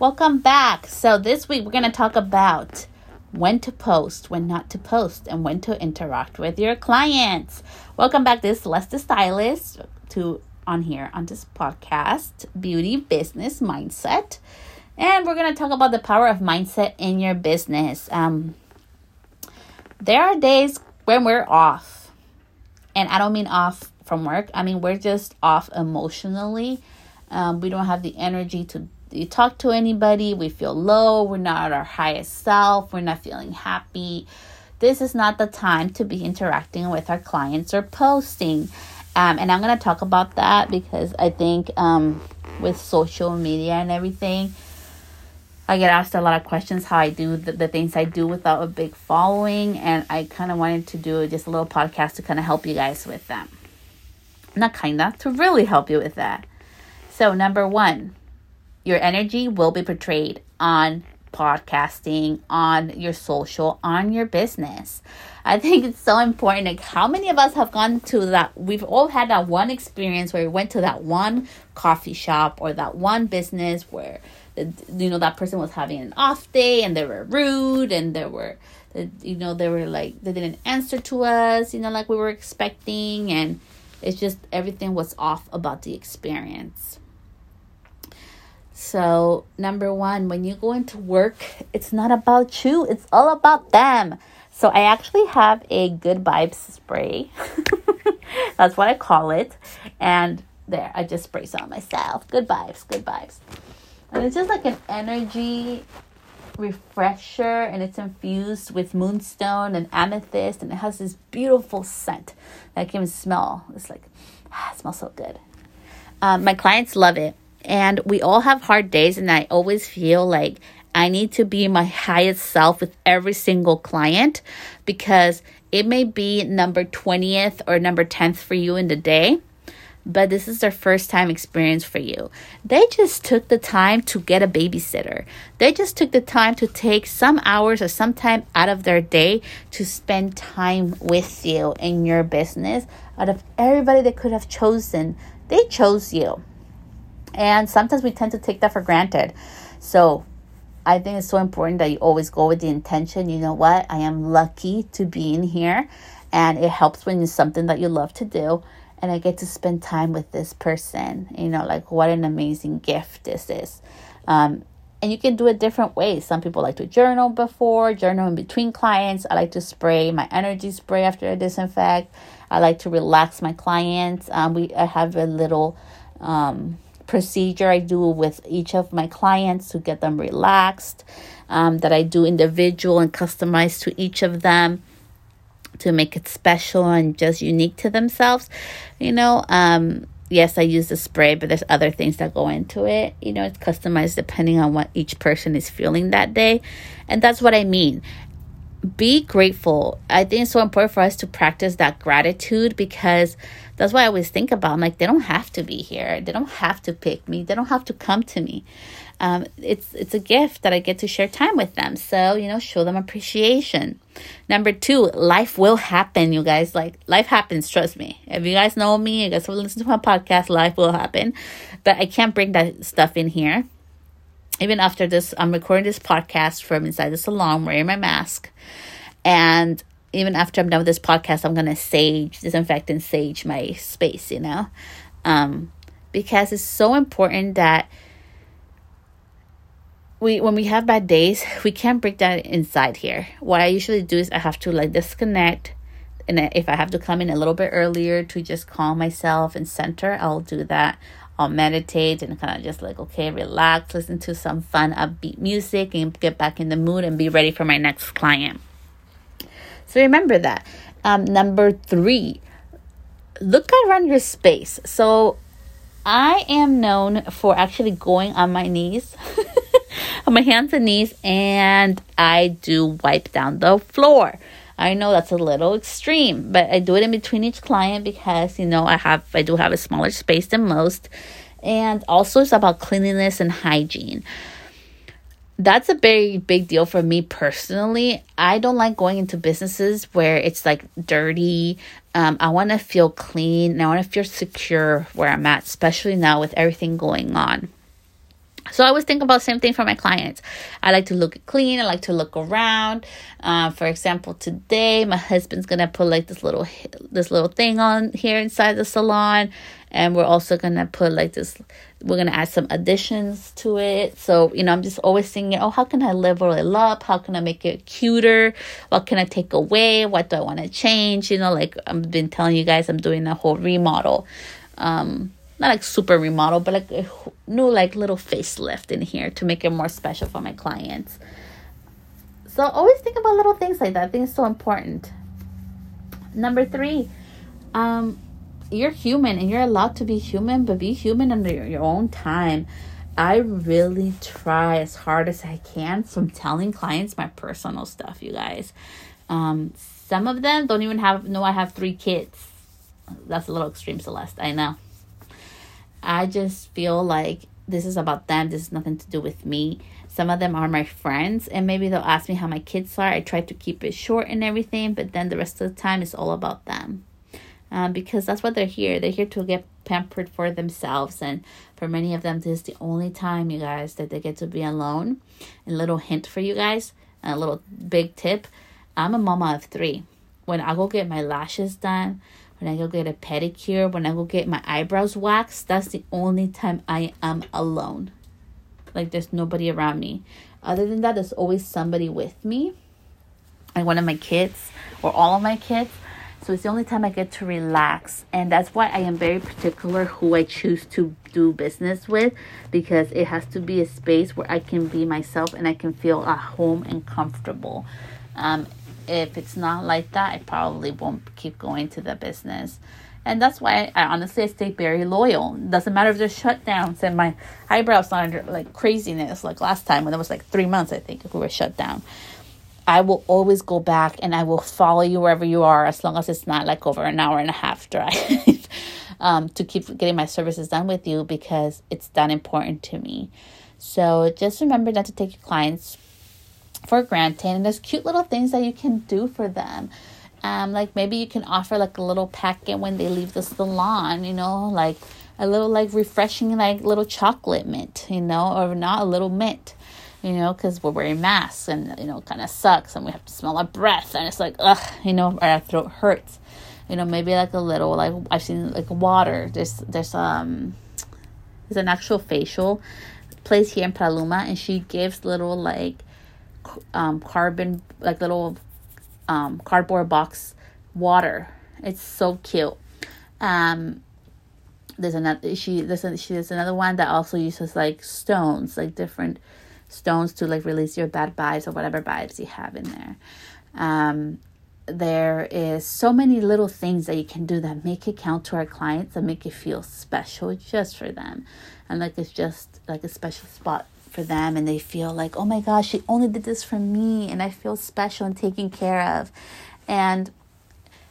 Welcome back. So, this week we're going to talk about when to post, when not to post, and when to interact with your clients. Welcome back. This is Celeste Stylist to on here on this podcast, Beauty Business Mindset. And we're going to talk about the power of mindset in your business. Um, there are days when we're off. And I don't mean off from work, I mean, we're just off emotionally. Um, we don't have the energy to you talk to anybody, we feel low, we're not our highest self, we're not feeling happy. This is not the time to be interacting with our clients or posting. Um, and I'm going to talk about that because I think um, with social media and everything, I get asked a lot of questions how I do the, the things I do without a big following. And I kind of wanted to do just a little podcast to kind of help you guys with that. Not kind of, to really help you with that. So, number one, your energy will be portrayed on podcasting, on your social, on your business. I think it's so important. Like, how many of us have gone to that? We've all had that one experience where we went to that one coffee shop or that one business where, you know, that person was having an off day and they were rude and they were, you know, they were like, they didn't answer to us, you know, like we were expecting. And it's just everything was off about the experience. So, number one, when you go into work, it's not about you, it's all about them. So, I actually have a good vibes spray. That's what I call it. And there, I just spray some on myself. Good vibes, good vibes. And it's just like an energy refresher and it's infused with moonstone and amethyst and it has this beautiful scent that I can even smell. It's like, ah, it smells so good. Um, my clients love it and we all have hard days, and I always feel like I need to be my highest self with every single client because it may be number 20th or number 10th for you in the day, but this is their first time experience for you. They just took the time to get a babysitter. They just took the time to take some hours or some time out of their day to spend time with you in your business. Out of everybody they could have chosen, they chose you. And sometimes we tend to take that for granted. So I think it's so important that you always go with the intention, you know what, I am lucky to be in here. And it helps when it's something that you love to do. And I get to spend time with this person. You know, like what an amazing gift this is. Um, and you can do it different ways. Some people like to journal before, journal in between clients. I like to spray my energy spray after I disinfect. I like to relax my clients. Um, we I have a little um, procedure I do with each of my clients to get them relaxed, um, that I do individual and customized to each of them to make it special and just unique to themselves. You know, um, yes, I use the spray, but there's other things that go into it. You know, it's customized depending on what each person is feeling that day. And that's what I mean be grateful. I think it's so important for us to practice that gratitude because that's why I always think about. I'm like, they don't have to be here. They don't have to pick me. They don't have to come to me. Um, it's it's a gift that I get to share time with them. So you know, show them appreciation. Number two, life will happen. You guys, like life happens. Trust me. If you guys know me, you guys will listen to my podcast. Life will happen, but I can't bring that stuff in here even after this, I'm recording this podcast from inside the salon, wearing my mask. And even after I'm done with this podcast, I'm going to sage, disinfect, and sage my space, you know? Um, because it's so important that we when we have bad days, we can't break that inside here. What I usually do is I have to like disconnect and if I have to come in a little bit earlier to just calm myself and center, I'll do that. I'll meditate and kind of just like, okay, relax, listen to some fun, upbeat music, and get back in the mood and be ready for my next client. So remember that. Um, number three, look around your space. So I am known for actually going on my knees, on my hands and knees, and I do wipe down the floor. I know that's a little extreme, but I do it in between each client because you know I have I do have a smaller space than most. And also it's about cleanliness and hygiene. That's a very big deal for me personally. I don't like going into businesses where it's like dirty. Um, I want to feel clean and I want to feel secure where I'm at, especially now with everything going on. So I always think about same thing for my clients. I like to look clean. I like to look around. Uh, for example, today my husband's gonna put like this little this little thing on here inside the salon, and we're also gonna put like this. We're gonna add some additions to it. So you know, I'm just always thinking, oh, how can I level it up? How can I make it cuter? What can I take away? What do I want to change? You know, like I've been telling you guys, I'm doing a whole remodel. Um, not like super remodel, but like a new like little facelift in here to make it more special for my clients. So always think about little things like that. I think it's so important. Number three, um, you're human and you're allowed to be human, but be human under your own time. I really try as hard as I can from telling clients my personal stuff, you guys. Um, some of them don't even have know I have three kids. That's a little extreme, Celeste. I know. I just feel like this is about them. This is nothing to do with me. Some of them are my friends, and maybe they'll ask me how my kids are. I try to keep it short and everything, but then the rest of the time it's all about them. Um, because that's what they're here. They're here to get pampered for themselves, and for many of them, this is the only time, you guys, that they get to be alone. A little hint for you guys, a little big tip I'm a mama of three. When I go get my lashes done, when I go get a pedicure, when I go get my eyebrows waxed, that's the only time I am alone. Like there's nobody around me. Other than that, there's always somebody with me. Like one of my kids or all of my kids. So it's the only time I get to relax. And that's why I am very particular who I choose to do business with because it has to be a space where I can be myself and I can feel at home and comfortable. Um, if it's not like that, I probably won't keep going to the business. And that's why I, honestly I stay very loyal. Doesn't matter if there's shutdowns and my eyebrows not under like craziness like last time when it was like three months I think we were shut down. I will always go back and I will follow you wherever you are as long as it's not like over an hour and a half drive um, to keep getting my services done with you because it's that important to me. So just remember not to take your clients for granted. And there's cute little things that you can do for them. Um, like maybe you can offer like a little packet when they leave the salon, you know, like a little like refreshing like little chocolate mint, you know, or not a little mint, you know, because we're wearing masks and you know, kind of sucks and we have to smell our breath and it's like ugh, you know, our throat hurts, you know, maybe like a little like I've seen like water. There's there's um there's an actual facial place here in Paloma and she gives little like um, carbon like little um, cardboard box water. It's so cute. Um, there's another she there's a, she there's another one that also uses like stones, like different stones to like release your bad vibes or whatever vibes you have in there. Um, there is so many little things that you can do that make it count to our clients and make it feel special just for them, and like it's just like a special spot for them and they feel like, oh my gosh, she only did this for me and I feel special and taken care of. And,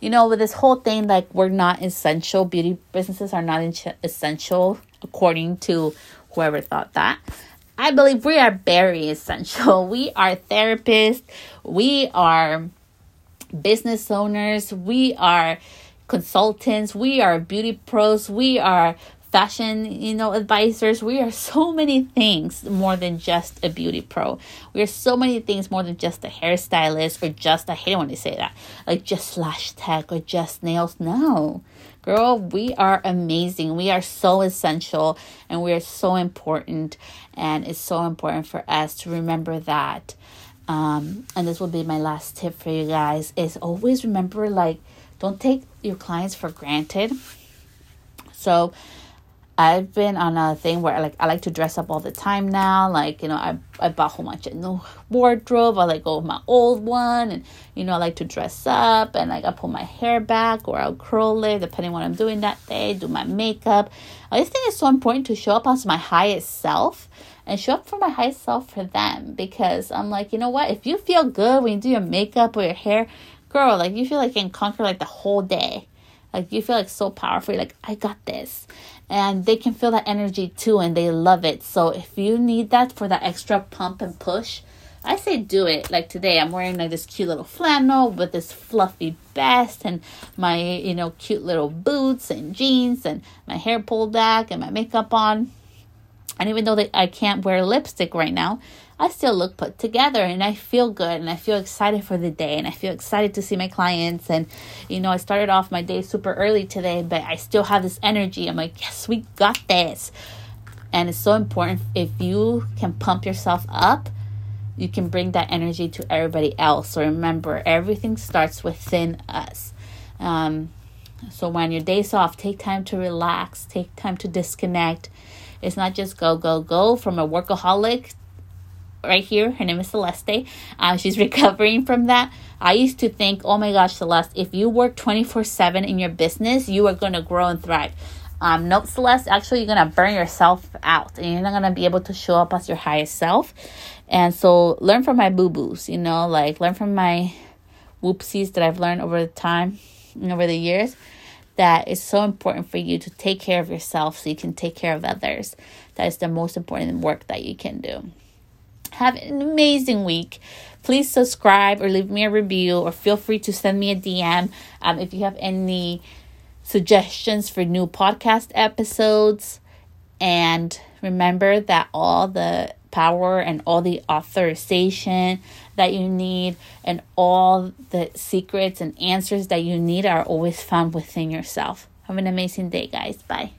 you know, with this whole thing, like we're not essential, beauty businesses are not in- essential according to whoever thought that. I believe we are very essential. We are therapists, we are business owners, we are consultants, we are beauty pros, we are fashion, you know, advisors. We are so many things more than just a beauty pro. We are so many things more than just a hairstylist or just, I hate when they say that, like just lash tech or just nails. No, girl, we are amazing. We are so essential and we are so important. And it's so important for us to remember that. Um, and this will be my last tip for you guys is always remember like don't take your clients for granted. So I've been on a thing where like I like to dress up all the time now. Like you know, I I bought a whole bunch of new wardrobe. I like go with my old one, and you know I like to dress up and like I pull my hair back or I'll curl it depending what I'm doing that day. Do my makeup. I just think it's so important to show up as my highest self and show up for my highest self for them because I'm like you know what if you feel good when you do your makeup or your hair, girl, like you feel like you can conquer like the whole day. Like you feel like so powerful. Like I got this and they can feel that energy too and they love it. So if you need that for that extra pump and push, I say do it. Like today, I'm wearing like this cute little flannel with this fluffy vest and my, you know, cute little boots and jeans and my hair pulled back and my makeup on. And even though they, I can't wear lipstick right now, I still look put together and I feel good and I feel excited for the day and I feel excited to see my clients. And, you know, I started off my day super early today, but I still have this energy. I'm like, yes, we got this. And it's so important if you can pump yourself up, you can bring that energy to everybody else. So remember, everything starts within us. Um, so when your day's off, take time to relax, take time to disconnect. It's not just go, go, go from a workaholic right here. Her name is Celeste. Uh, she's recovering from that. I used to think, oh my gosh, Celeste, if you work 24 7 in your business, you are going to grow and thrive. Um, nope, Celeste, actually, you're going to burn yourself out and you're not going to be able to show up as your highest self. And so, learn from my boo boos, you know, like learn from my whoopsies that I've learned over the time and over the years that it's so important for you to take care of yourself so you can take care of others. That is the most important work that you can do. Have an amazing week. Please subscribe or leave me a review or feel free to send me a DM um, if you have any suggestions for new podcast episodes. And remember that all the power and all the authorization that you need and all the secrets and answers that you need are always found within yourself. Have an amazing day, guys. Bye.